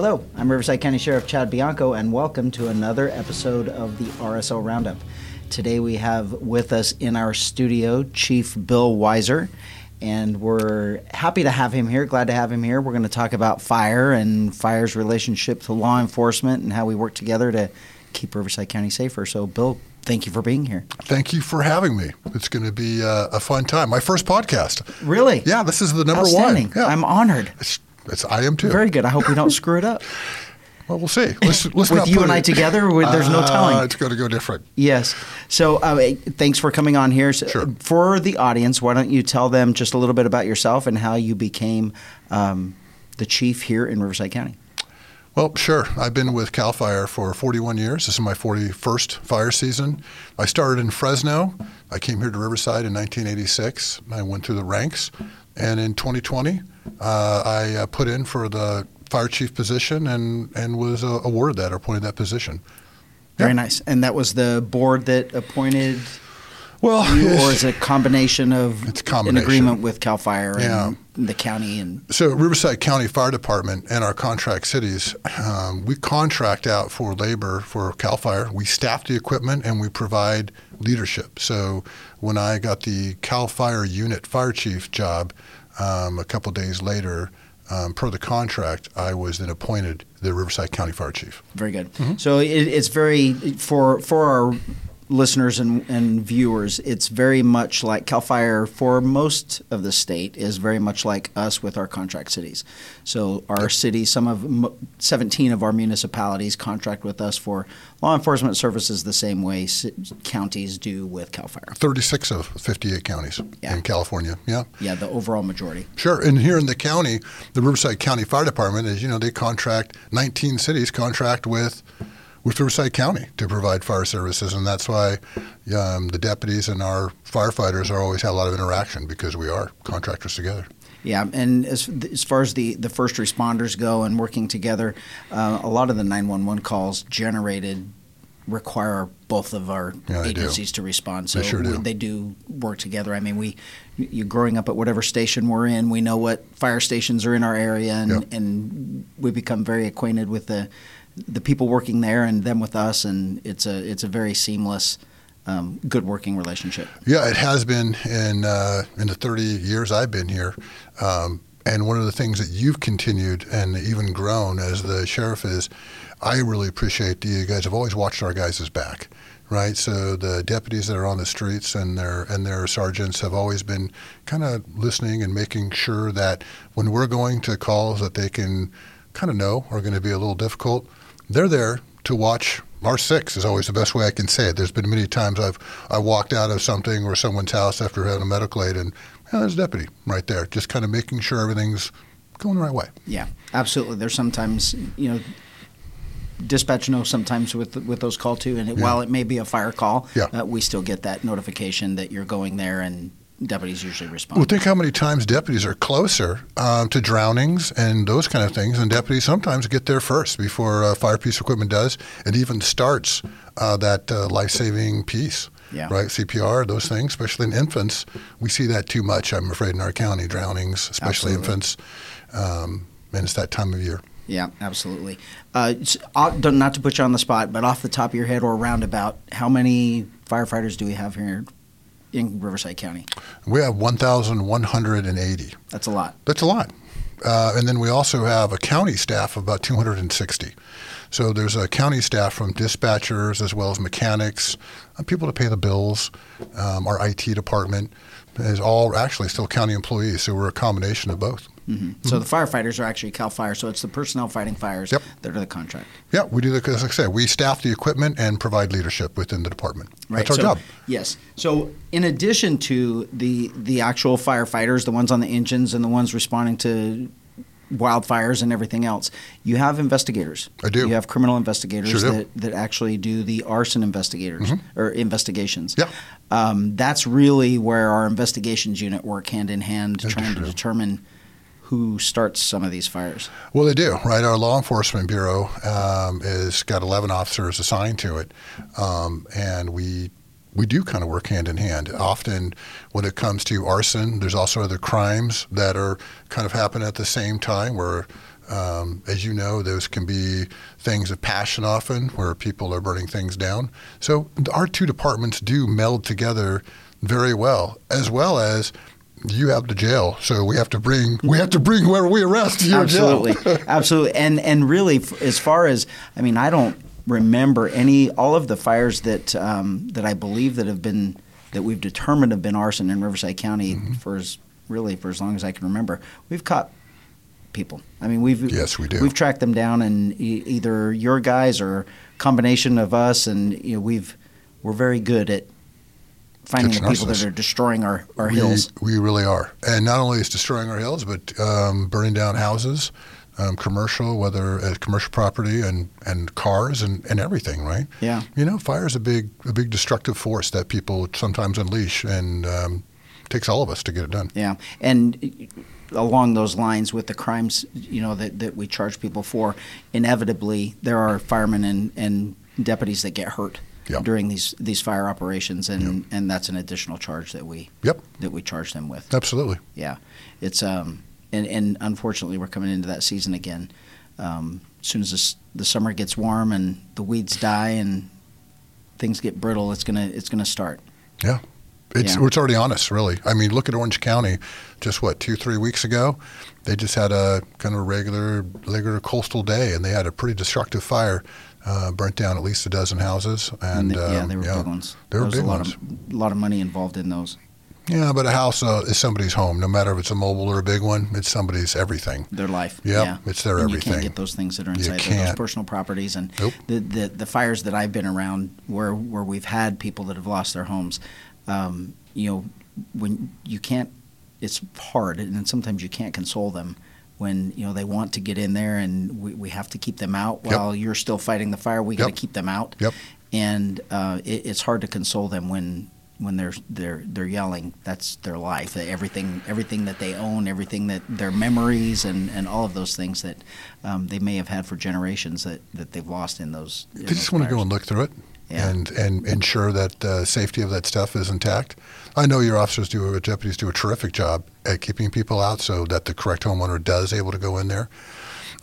Hello, I'm Riverside County Sheriff Chad Bianco, and welcome to another episode of the RSO Roundup. Today we have with us in our studio Chief Bill Weiser, and we're happy to have him here, glad to have him here. We're going to talk about fire and fire's relationship to law enforcement and how we work together to keep Riverside County safer. So, Bill, thank you for being here. Thank you for having me. It's going to be uh, a fun time. My first podcast. Really? Yeah, this is the number one. Yeah. I'm honored. It's, it's, I am too. Very good. I hope we don't screw it up. Well, we'll see. Let's, let's With you and I it- together, there's no Uh, telling. It's going to go different. Yes. So, uh, thanks for coming on here. So, Sure. For the audience, why don't you tell them just a little bit about yourself and how you became um, the chief here in Riverside County? Well, sure. I've been with CAL FIRE for 41 years. This is my 41st fire season. I started in Fresno. I came here to Riverside in 1986. I went through the ranks. And in 2020, uh, I uh, put in for the fire chief position and, and was uh, awarded that or appointed that position. Very Yeah. nice. And that was the board that appointed Well, you, or is it a combination of It's a an combination. agreement with CAL FIRE Yeah. and the county? And So, Riverside County Fire Department and our contract cities, um, we contract out for labor for CAL FIRE. We staff the equipment and we provide leadership. So, when I got the CAL FIRE unit fire chief job um, a couple days later, um, per the contract, I was then appointed the Riverside County Fire Chief. very good. Mm-hmm. So it, it's very for for our listeners and, and viewers. It's very much like Cal Fire for most of the state is very much like us with our contract cities. So our cities, some of mo- 17 of our municipalities contract with us for law enforcement services the same way counties do with Cal Fire. 36 of 58 counties Yeah. in California. Yeah. Yeah, the overall majority. Sure. And here in the county, the Riverside County Fire Department is, you know, they contract 19 cities contract with with Riverside County to provide fire services, and that's why um, the deputies and our firefighters are always have a lot of interaction because we are contractors together. Yeah, and as, as far as the, the first responders go and working together, uh, a lot of the 911 calls generated require both of our Yeah, agencies to respond. So They sure do. they do work together. I mean, we, you growing up at whatever station we're in, we know what fire stations are in our area, and, Yep. and we become very acquainted with the the people working there and them with us, and it's a it's a very seamless, um, good working relationship. Yeah, it has been in uh, in the 30 years I've been here. Um, and one of the things that you've continued and even grown as the sheriff is, I really appreciate you guys have always watched our guys' back, right? So the deputies that are on the streets and their and their sergeants have always been kind of listening and making sure that when we're going to calls that they can kind of know are going to be a little difficult, they're there to watch our six is always the best way I can say it. There's been many times I've I walked out of something or someone's house after having a medical aid and yeah, there's a deputy right there, just kind of making sure everything's going the right way. Yeah, absolutely. There's sometimes, you know, dispatch knows sometimes with with those call too, and it, Yeah. while it may be a fire call, Yeah. uh, we still get that notification that you're going there, and deputies usually respond. Well, think how many times deputies are closer um, to drownings and those kind of things, and deputies sometimes get there first before uh, fire piece equipment does, and even starts uh, that uh, life-saving piece. Yeah. Right, CPR, those things, especially in infants, we see that too much. I'm afraid in our county, drownings, especially Absolutely. infants, um, and it's that time of year. yeah, absolutely. Uh, uh, not to put you on the spot, but off the top of your head or roundabout, how many firefighters do we have here in Riverside County? We have 1,180. That's a lot. That's a lot. Uh, and then we also have a county staff of about 260. So there's a county staff from dispatchers as well as mechanics, uh, people to pay the bills. Um, our IT department is all actually still county employees. So we're a combination of both. Hmm So the firefighters are actually Cal Fire, so it's the personnel fighting fires Yep. that are the contract. Yeah, we do the, as I said, we staff the equipment and provide leadership within the department. Right. That's our so, job. Yes. So, in addition to the the actual firefighters, the ones on the engines and the ones responding to wildfires and everything else, you have investigators. I do. You have criminal investigators Sure that, that actually do the arson investigators or investigations. Yeah. Um, that's really where our investigations unit work hand in hand, trying to determine who starts some of these fires. Well, they do, right? Our law enforcement bureau um, is got 11 officers assigned to it, um, and we we do kind of work hand in hand. Often, when it comes to arson, there's also other crimes that are kind of happen at the same time, where Um, as you know, those can be things of passion often, where people are burning things down. So our two departments do meld together very well, as well as you have the jail, so we have to bring we have to bring whoever we arrest to your absolutely, jail. absolutely, and and really, as far as I mean, I don't remember any all of the fires that um, that I believe that have been that we've determined have been arson in Riverside County Mm-hmm. for as really for as long as I can remember. We've caught people. I mean, we've Yes, we do. We've tracked them down, and e- either your guys or combination of us, and you know, we've we're very good at finding the people that are destroying our, our we, hills. We really are, and not only is destroying our hills, but um, burning down houses, um, commercial, whether uh, commercial property and, and cars and, and everything. Right? Yeah. You know, fire is a big a big destructive force that people sometimes unleash, and um, takes all of us to get it done. Yeah, and along those lines, with the crimes, you know, that, that we charge people for, inevitably there are firemen and, and deputies that get hurt Yeah. during these these fire operations, and, and that's an additional charge that we Yep, that we charge them with. absolutely. Yeah, it's um, and and unfortunately we're coming into that season again. Um, as soon as this, the summer gets warm and the weeds die and things get brittle, it's gonna it's gonna start. Yeah. It's, Yeah. it's already on us, really. I mean, look at Orange County. Just what two, three weeks ago, they just had a kind of a regular, regular coastal day, and they had a pretty destructive fire, uh, burnt down at least a dozen houses. And, they- yeah, um, they were big ones. Were there was big a lot ones. of a lot of money involved in those. Yeah, but a house uh, is somebody's home, no matter if it's a mobile or a big one. It's somebody's everything. their life. Yep, yeah, it's their and You can't get those things that are inside there, those personal properties, and Nope. the, the the fires that I've been around, where where we've had people that have lost their homes. Um, you know, when you can't, it's hard, and sometimes you can't console them when you know they want to get in there, and we, we have to keep them out Yep. while you're still fighting the fire. We got to keep them out. Yep. And uh, it, it's hard to console them when when they're they're they're yelling. That's their life. Everything everything that they own, everything that their memories and, and all of those things that um, they may have had for generations that, that they've lost in those. in They just those want to go and look through it Yeah. and, and ensure that uh, safety of that stuff is intact. I know your officers do, or deputies do a terrific job at keeping people out so that the correct homeowner does able to go in there.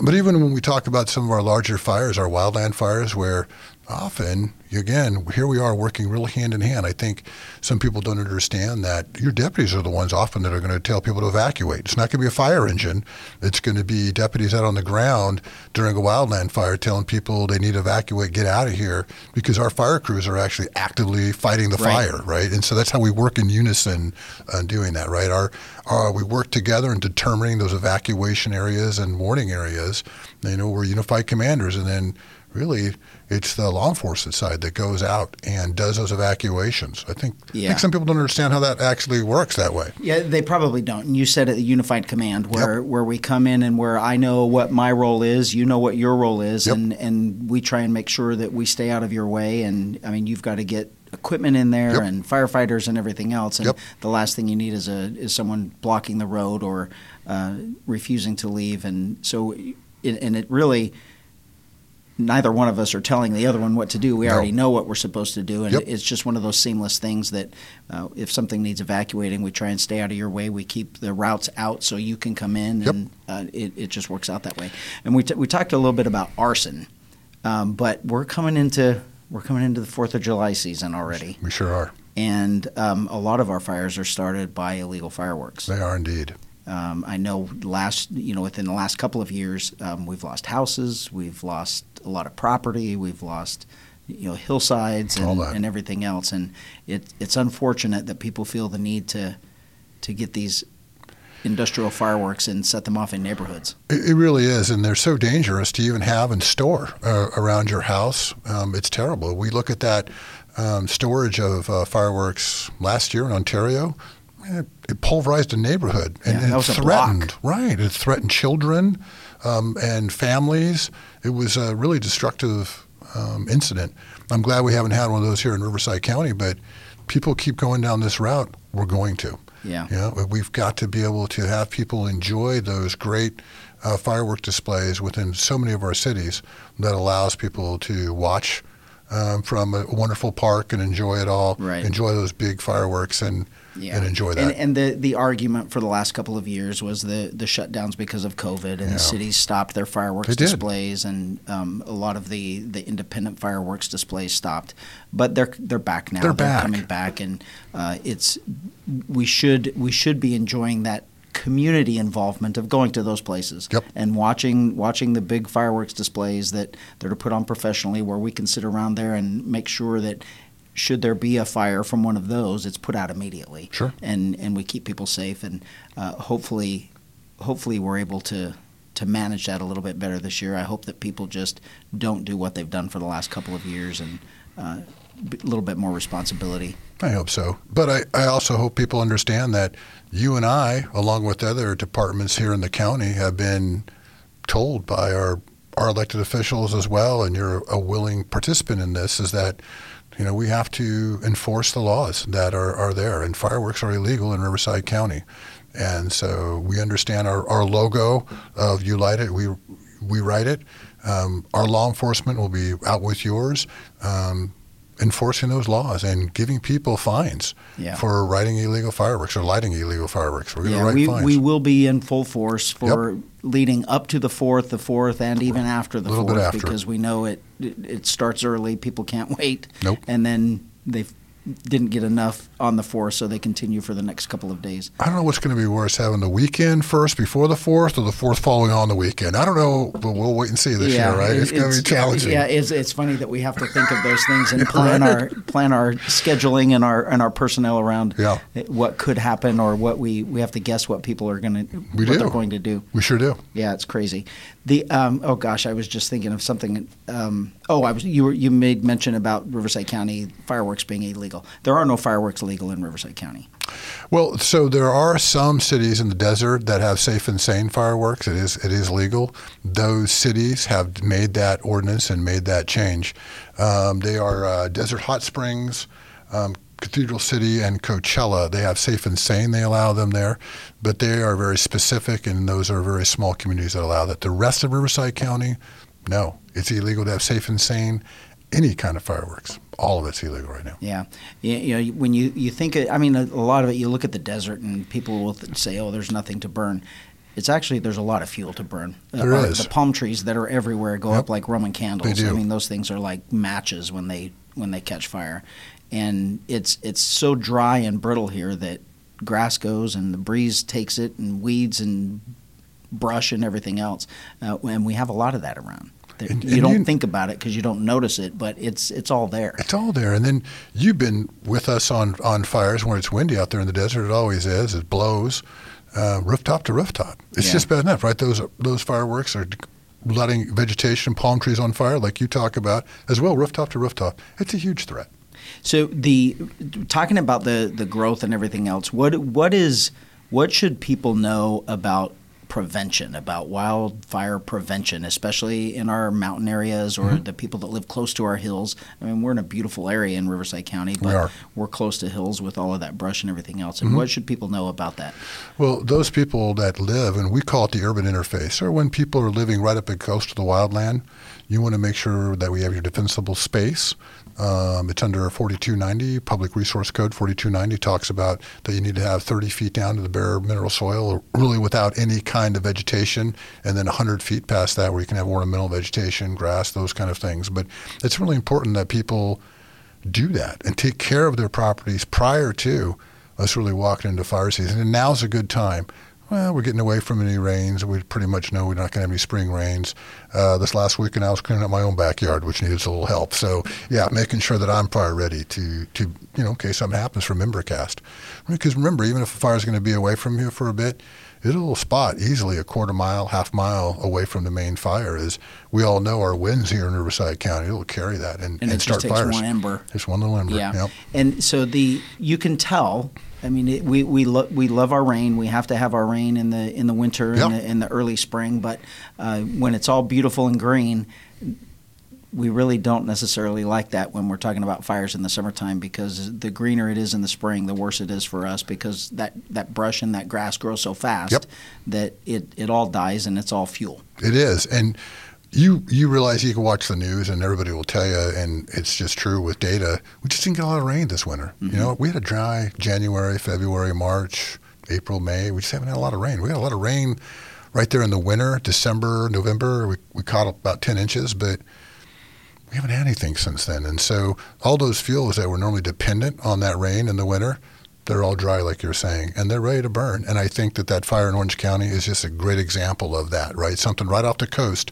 But even when we talk about some of our larger fires, our wildland fires, where often, again, here we are working real hand in hand. I think some people don't understand that your deputies are the ones often that are going to tell people to evacuate. It's not going to be a fire engine. It's going to be deputies out on the ground during a wildland fire telling people they need to evacuate, get out of here, because our fire crews are actually actively fighting the Right. fire, right? And so that's how we work in unison on doing that, right? Our, our we work together in determining those evacuation areas and warning areas. You know, we're unified commanders, and then really it's the law enforcement side that goes out and does those evacuations. I think I think some people don't understand how that actually works that way. Yeah, they probably don't. And you said at the unified command, where where we come in and where I know what my role is, you know what your role is, Yep. and and we try and make sure that we stay out of your way. And I mean, you've got to get equipment in there Yep. and firefighters and everything else. And Yep. the last thing you need is a is someone blocking the road or uh, refusing to leave. And so, it, and it really. Neither one of us are telling the other one what to do. We No. already know what we're supposed to do, and Yep. it's just one of those seamless things that uh, if something needs evacuating, we try and stay out of your way. We keep the routes out so you can come in, Yep. and uh, it, it just works out that way. And we, t- we talked a little bit about arson, um, but we're coming into we're coming into the Fourth of July season already, We sure are. and um, a lot of our fires are started by illegal fireworks. They are indeed. Um, I know last, you know, within the last couple of years, um, we've lost houses, we've lost a lot of property, we've lost, you know, hillsides and, and everything else, and it, it's unfortunate that people feel the need to to get these industrial fireworks and set them off in neighborhoods. It, it really is, and they're so dangerous to even have and store uh, around your house. Um, it's terrible. We look at that um, storage of uh, fireworks last year in Ontario. It, it pulverized a neighborhood, and Yeah, that it threatened. Right, it threatened children um, and families. It was a really destructive um, incident. I'm glad we haven't had one of those here in Riverside County, but people keep going down this route. We're going to. Yeah. You know, we've got to be able to have people enjoy those great uh, firework displays within so many of our cities that allows people to watch um, from a wonderful park and enjoy it all. Right. Enjoy those big fireworks and Yeah. and enjoy that. And, and the, the argument for the last couple of years was the, the shutdowns because of COVID, and Yeah. the cities stopped their fireworks displays, and um, a lot of the, the independent fireworks displays stopped. But they're they're back now. They're back. coming back, and uh, it's we should we should be enjoying that community involvement of going to those places Yep. and watching watching the big fireworks displays that that are put on professionally where we can sit around there and make sure that should there be a fire from one of those it's put out immediately Sure. and and we keep people safe and uh, hopefully hopefully we're able to to manage that a little bit better this year I hope that people just don't do what they've done for the last couple of years and uh, a little bit more responsibility I hope so. But I, I also hope people understand that you and I, along with other departments here in the county, have been told by our, our elected officials as well, and you're a willing participant in this, is that you know we have to enforce the laws that are, are there, and fireworks are illegal in Riverside County. And so we understand our, our logo of you light it, we we write it. Um, our law enforcement will be out with yours. Um, enforcing those laws and giving people fines Yeah. for writing illegal fireworks or lighting illegal fireworks. We're going to Yeah, write we, fines. we will be in full force for leading up to the fourth, the fourth, and even after the fourth after. because we know it, it it starts early. People can't wait. Nope. And then they didn't get enough on the fourth, so they continue for the next couple of days. I don't know what's going to be worse, having the weekend first before the fourth or the fourth following on the weekend. I don't know, but we'll wait and see this year, right? it- It's, going to be challenging. Yeah, it's, it's funny that we have to think of those things and plan our plan our scheduling and our and our personnel around Yeah. what could happen or what we, we have to guess what people are going to We what do. they're going to do. We sure do. Yeah, it's crazy. The um, oh gosh, I was just thinking of something. Um, oh, I was you were you made mention about Riverside County fireworks being illegal. There are no fireworks legal in Riverside County. Well, so there are some cities in the desert that have safe and sane fireworks. It is it is legal. Those cities have made that ordinance and made that change. Um, they are uh, Desert Hot Springs, um, Cathedral City, and Coachella. They have safe and sane. They allow them there, but they are very specific, and those are very small communities that allow that. The rest of Riverside County, no, it's illegal to have safe and sane any kind of fireworks. All of it's illegal right now. Yeah, you, you know when you you think it, I mean a, a lot of it. You look at the desert and people will th- say, "Oh, there's nothing to burn." It's actually there's a lot of fuel to burn. There uh, is. The palm trees that are everywhere go Yep. up like Roman candles. They do. I mean those things are like matches when they when they catch fire, and it's it's so dry and brittle here that grass goes and the breeze takes it and weeds and brush and everything else. Uh, and we have a lot of that around. That And- you and don't you- think about it because you don't notice it, but it's it's all there. It's all there. And then you've been with us on, on fires when it's windy out there in the desert. It always is. It blows uh, rooftop to rooftop. It's Yeah. just bad enough, right? Those those fireworks are letting vegetation, palm trees on fire, like you talk about, as well, rooftop to rooftop. It's a huge threat. So the talking about the the growth and everything else, what what is what should people know about prevention, about wildfire prevention, especially in our mountain areas or Mm-hmm. the people that live close to our hills? I mean, we're in a beautiful area in Riverside County, but We are. we're close to hills with all of that brush and everything else. Mm-hmm. And what should people know about that? Well, those people that live, and we call it the urban interface, or when people are living right up close to the wildland, you want to make sure that we have your defensible space. Um, it's under 4290, Public Resource Code 4290 talks about that you need to have 30 feet down to the bare mineral soil, really without any kind of vegetation, and then 100 feet past that where you can have ornamental vegetation, grass, those kind of things. But it's really important that people do that and take care of their properties prior to us really walking into fire season. And now's a good time. Well, we're getting away from any rains. We pretty much know we're not going to have any spring rains. Uh, this last weekend, I was cleaning up my own backyard, which needed a little help. So, yeah, making sure that I'm fire ready to, to you know, in case something happens from Embercast. Because remember, even if a fire is going to be away from you for a bit, it'll spot easily a quarter mile, half mile away from the main fire. As we all know, our winds here in Riverside County, it'll carry that and, And, it start just fires. one ember. Just one little ember. Yeah, Yep. and so the you can tell. I mean, it, we we lo- we love our rain. We have to have our rain in the in the winter Yep. and the, in the early spring. But uh, when it's all beautiful and green, we really don't necessarily like that when we're talking about fires in the summertime because the greener it is in the spring, the worse it is for us because that, that brush and that grass grows so fast Yep. that it, it all dies and it's all fuel. It is. And you you realize you can watch the news and everybody will tell you, and it's just true with data. We just didn't get a lot of rain this winter. Mm-hmm. You know, we had a dry January, February, March, April, May. We just haven't had a lot of rain. We had a lot of rain right there in the winter, December, November. We we caught about ten inches, but we haven't had anything since then. And so all those fuels that were normally dependent on that rain in the winter, they're all dry, like you're saying, and they're ready to burn. And I think that that fire in Orange County is just a great example of that, right? Something right off the coast,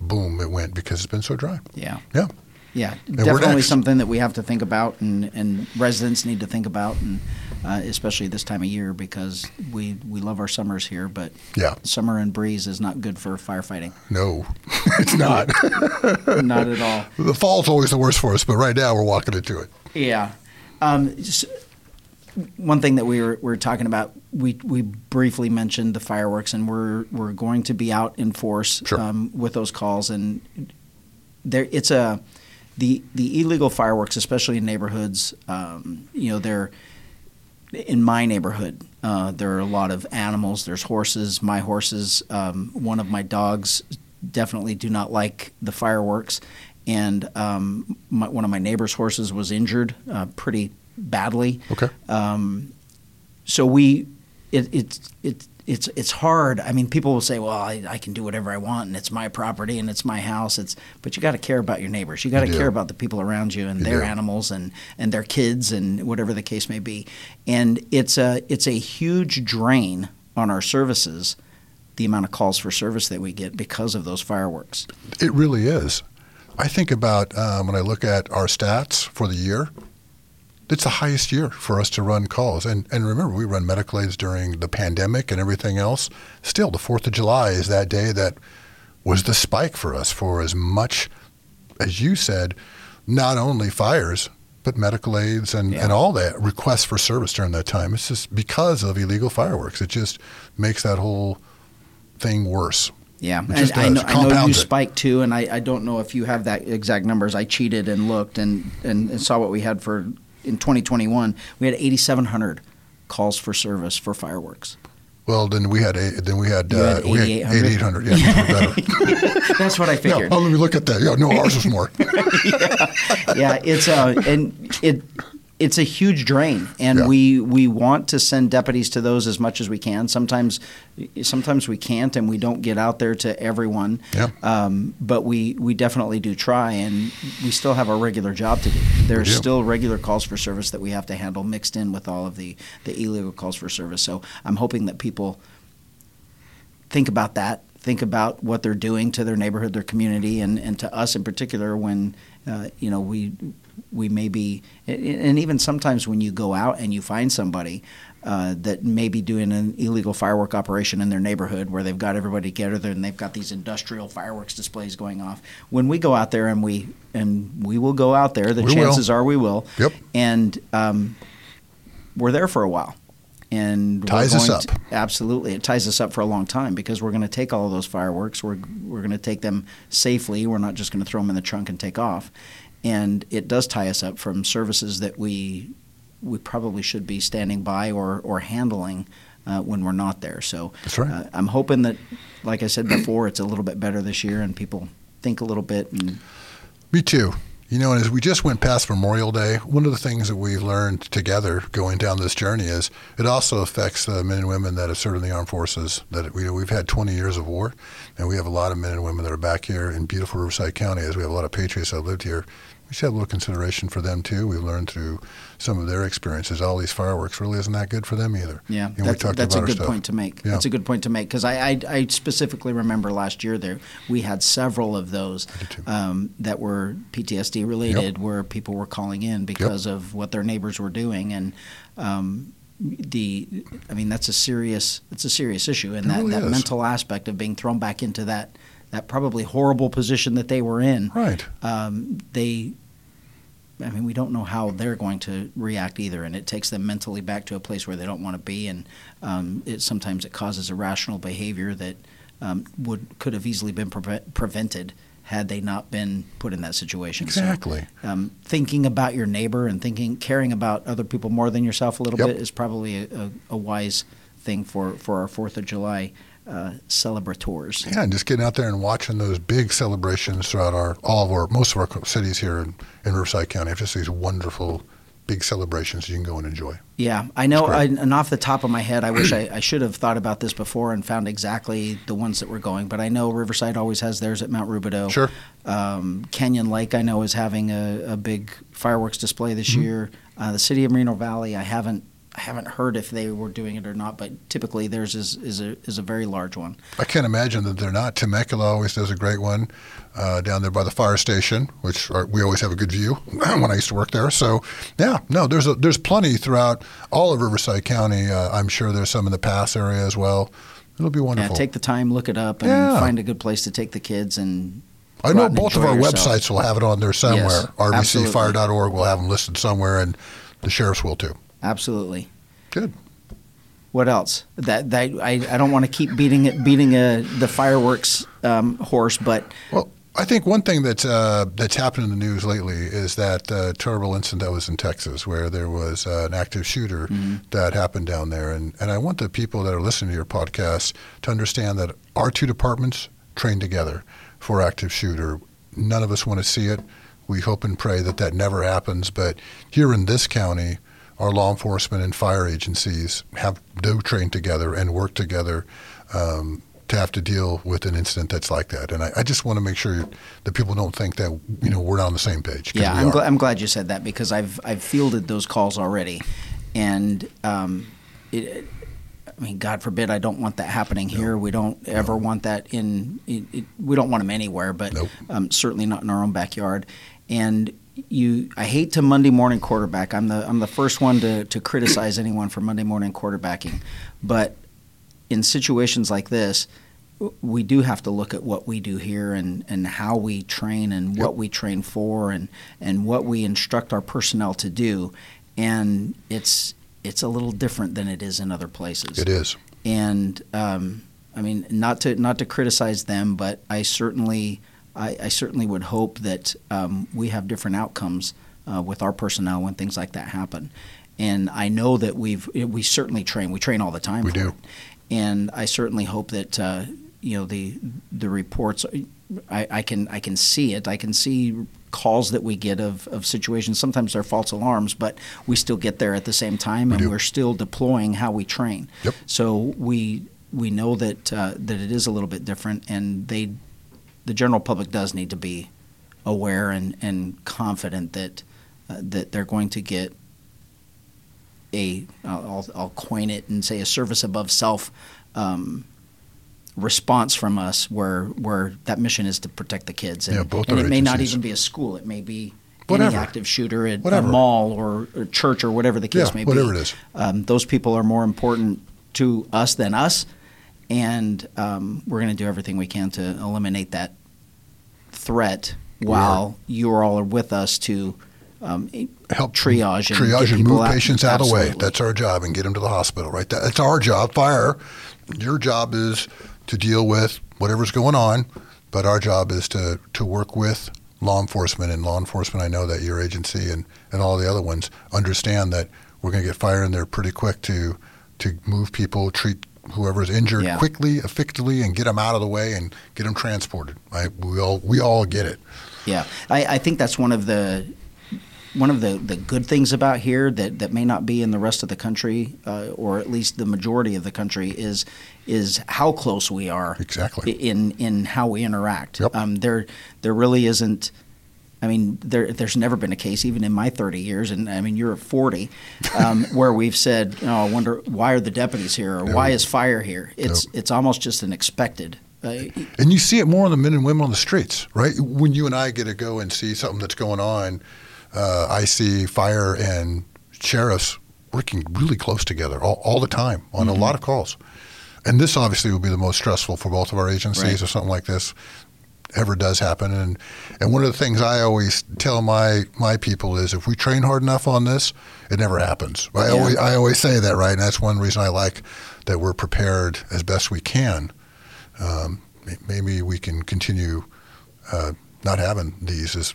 boom, it went because it's been so dry. Yeah. Yeah. Yeah, we're definitely something that we have to think about, and, and residents need to think about, and uh, especially this time of year because we we love our summers here, but Yeah. summer and breeze is not good for firefighting. No, it's not. not at all. the fall's always the worst for us, but right now we're walking into it. Yeah. Um, just one thing that we were, we were talking about, we, we briefly mentioned the fireworks, and we're we're going to be out in force Sure. um, with those calls, and there it's a the the illegal fireworks, especially in neighborhoods. Um, you know, they're in my neighborhood. Uh, there are a lot of animals. There's horses. My horses. Um, one of my dogs definitely do not like the fireworks, and um, my, one of my neighbor's horses was injured uh, pretty badly. Okay. Um, so we, it, it's it, it's it's hard. I mean, people will say, "Well, I, I can do whatever I want, and it's my property, and it's my house." It's but you got to care about your neighbors. You got to care about the people around you and You their do. animals and and their kids and whatever the case may be. And it's a it's a huge drain on our services. The amount of calls for service that we get because of those fireworks. It really is. I think about um, when I look at our stats for the year. It's the highest year for us to run calls, and and remember we run medical aids during the pandemic and everything else. Still, the Fourth of July is that day that was the spike for us for as much as you said, not only fires but medical aids and, Yeah. and all that requests for service during that time. It's just because of illegal fireworks. It just makes that whole thing worse. Yeah, and I know, I know you spiked too, and I, I don't know if you have that exact numbers. I cheated and looked and, and, and saw what we had for in 2021. We had 8,700 calls for service for fireworks. Well, then we had a, then we had, uh, had 8,800? 8,800. Yeah. That's what I yeah, figured. oh, let me look at that. Yeah, no, ours was more. yeah, it's uh, and it it's a huge drain, and Yeah. we we want to send deputies to those as much as we can. Sometimes, sometimes we can't, and we don't get out there to everyone. Yeah. Um, but we we definitely do try, and we still have a regular job to do. There's do. still regular calls for service that we have to handle, mixed in with all of the the illegal calls for service. So I'm hoping that people think about that. Think about what they're doing to their neighborhood, their community, and, and to us in particular. When uh, you know we we may be, and even sometimes when you go out and you find somebody uh, that may be doing an illegal firework operation in their neighborhood, where they've got everybody together and they've got these industrial fireworks displays going off. When we go out there and we and we will go out there, the We will. chances are we will. Yep. And um, we're there for a while. And Ties us up. to- absolutely, it ties us up for a long time because we're going to take all of those fireworks. We're we're going to take them safely. We're not just going to throw them in the trunk and take off. And it does tie us up from services that we we probably should be standing by or or handling uh, when we're not there. So right. uh, I'm hoping that, like I said before, it's a little bit better this year and people think a little bit and Me too. You know, and as we just went past Memorial Day, one of the things that we've learned together going down this journey is it also affects the men and women that have served in the armed forces. That we, we've had 20 years of war, and we have a lot of men and women that are back here in beautiful Riverside County. As we have a lot of patriots that have lived here, we should have a little consideration for them too. We've learned through some of their experiences. All these fireworks really isn't that good for them either. Yeah, And we that's, that's a good stuff. point to make. Yeah. That's a good point to make because I, I, I specifically remember last year there we had several of those um, that were PTSD related, where people were calling in because of what their neighbors were doing, and um, the I mean that's a serious it's a serious issue, and that, really that is. mental aspect of being thrown back into that that probably horrible position that they were in Right. um, they I mean, we don't know how they're going to react either, and it takes them mentally back to a place where they don't want to be, and um, it sometimes it causes irrational behavior that um, would could have easily been preve- prevented had they not been put in that situation. So, Exactly. um, thinking about your neighbor and thinking, caring about other people more than yourself a little Yep. bit is probably a, a, a wise thing for, for our Fourth of July uh, celebrators. Yeah, and just getting out there and watching those big celebrations throughout our all of our most of our cities here in, in Riverside County. Have just these wonderful big celebrations you can go and enjoy. Yeah, I know. I, and off the top of my head, I wish I, I, should have thought about this before and found exactly the ones that were going. But I know Riverside always has theirs at Mount Rubidoux. Sure. Um, Canyon Lake, I know, is having a, a big fireworks display this mm-hmm. year. Uh, the city of Moreno Valley, I haven't I haven't heard if they were doing it or not, but typically theirs is, is a is a very large one. I can't imagine that they're not. Temecula always does a great one uh, down there by the fire station, which are, we always have a good view when I used to work there. So yeah, no, there's a, there's plenty throughout all of Riverside County. Uh, I'm sure there's some in the Pass area as well. It'll be wonderful. Yeah, take the time, look it up, and yeah. find a good place to take the kids and I know both of our yourself. websites will have it on there somewhere. Yes, RVCfire.org will have them listed somewhere, and the sheriffs will too. Absolutely. Good. What else? That, that I, I don't want to keep beating it, beating a, the fireworks um, horse, but well, I think one thing that's uh, that's happened in the news lately is that uh, terrible incident that was in Texas, where there was uh, an active shooter mm-hmm. that happened down there, and and I want the people that are listening to your podcast to understand that our two departments train together for active shooter. None of us want to see it. We hope and pray that that never happens, but here in this county our law enforcement and fire agencies have do train together and work together um, to have to deal with an incident that's like that. And I, I, just want to make sure that people don't think that you know we're not on the same page. Yeah, I'm, gl- I'm, glad you said that because I've I've fielded those calls already, and um, it, I mean, God forbid, I don't want that happening no. here. We don't ever no. want that in. It, it, we don't want them anywhere, but nope. um, certainly not in our own backyard. And you I hate to Monday morning quarterback. I'm the I'm the first one to, to criticize anyone for Monday morning quarterbacking. But in situations like this, we do have to look at what we do here and, and how we train and what we train for and, and what we instruct our personnel to do. And it's it's a little different than it is in other places. It is. And um, I mean, not to not to criticize them, but I certainly I, I certainly would hope that um, we have different outcomes uh, with our personnel when things like that happen. And I know that we've we certainly train. We train all the time. We do. It. And I certainly hope that uh, you know the the reports. I, I can I can see it. I can see calls that we get of, of situations. Sometimes they're false alarms, but we still get there at the same time, we and do. we're still deploying how we train. Yep. So we we know that uh, that it is a little bit different, and they the general public does need to be aware and, and confident that uh, that they're going to get a I'll, I'll coin it and say a service above self um, response from us where where that mission is to protect the kids and, yeah, both and it may agencies. not even be a school it may be whatever. any active shooter at whatever. a mall or a church or whatever the case yeah, may whatever be it is um, those people are more important to us than us and um, we're going to do everything we can to eliminate that threat while you all are with us to um, help triage and triage and move patients out, of the way. That's our job, and get them to the hospital. Right, that's our job. Fire, your job is to deal with whatever's going on, but our job is to to work with law enforcement and law enforcement. I know that your agency and and all the other ones understand that we're going to get fire in there pretty quick to to move people, treat whoever's injured yeah. quickly, effectively, and get them out of the way and get them transported. Right? We all we all get it. Yeah, I, I think that's one of the one of the, the good things about here that, that may not be in the rest of the country, uh, or at least the majority of the country, is is how close we are exactly in in how we interact. Yep. Um, there there really isn't I mean, there, there's never been a case, even in my 30 years, and I mean, you're at 40, um, where we've said, oh, I wonder why are the deputies here, or why is fire here? It's it's almost just an expected. Uh, and you see it more on the men and women on the streets, right? When you and I get to go and see something that's going on, uh, I see fire and sheriffs working really close together all, all the time on mm-hmm. a lot of calls. And this obviously would be the most stressful for both of our agencies right. or something like this ever does happen. And and one of the things I always tell my my people is if we train hard enough on this, it never happens. I yeah. always I always say that, right? And that's one reason I like that we're prepared as best we can. Um, maybe we can continue uh, not having these as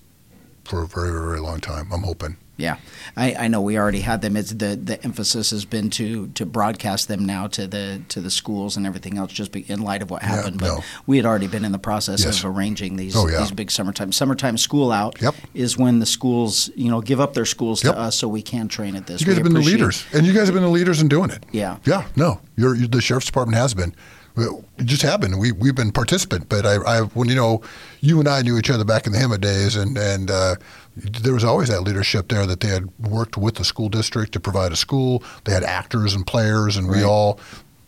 for a very very long time. I'm hoping. Yeah, I, I know we already had them. It's the the emphasis has been to to broadcast them now to the to the schools and everything else, just be, in light of what Yeah, happened. but no. we had already been in the process Yes. of arranging these Oh, yeah. these big summertime summertime school out. Yep. is when the schools you know give up their schools Yep. to us so we can train at this. You guys We have been the leaders, and you guys have been the leaders in doing it. Yeah. Yeah. No, the sheriff's department has been. It just happened. We we've been participant, but I, I when you know you and I knew each other back in the HEMA days, and and uh, there was always that leadership there that they had worked with the school district to provide a school. They had actors and players, and we all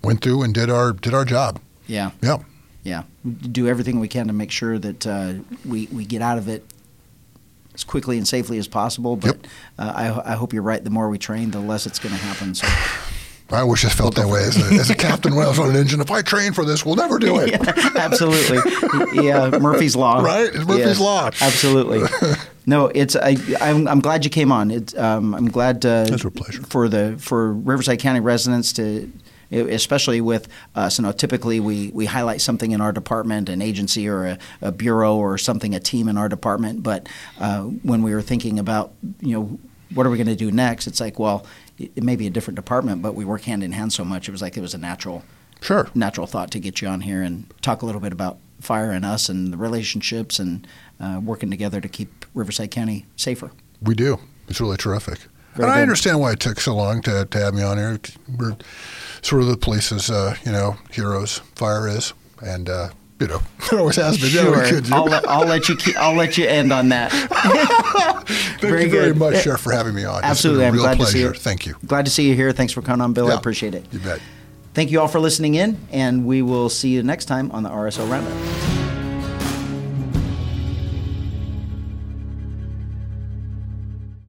went through and did our did our job. Yeah, Yeah. yeah. Do everything we can to make sure that uh, we we get out of it as quickly and safely as possible. But Yep. uh, I I hope you're right. The more we train, the less it's going to happen. So. I wish I felt that way as a, as a captain when I was on an engine. If I train for this, we'll never do it. Yeah, absolutely. Yeah, Murphy's law. Right? It's Murphy's Law. Absolutely. No, it's I, I'm, I'm glad you came on. It's um, I'm glad uh, It's a pleasure. for the for Riverside County residents to. Especially with us, you know, typically we, we highlight something in our department, an agency or a, a bureau or something, a team in our department. But uh, when we were thinking about, you know, what are we going to do next? It's like, well, it, may be a different department, but we work hand in hand so much. It was like it was a natural Sure. natural thought to get you on here and talk a little bit about fire and us and the relationships and uh, working together to keep Riverside County safer. We do. It's really terrific. Very and I understand why it took so long to, to have me on here. We're sort of the police's, uh, you know, heroes. Fire is, and uh, you know, it always has been. Yeah, we could. I'll, let, I'll let you keep, I'll let you end on that. Thank very you very good. much, Eh, Sheriff, for having me on. Absolutely, I'm been a real glad to see pleasure. you. Thank you. Glad to see you here. Thanks for coming on, Bill. I appreciate it. You bet. Thank you all for listening in, and we will see you next time on the RSO Roundup.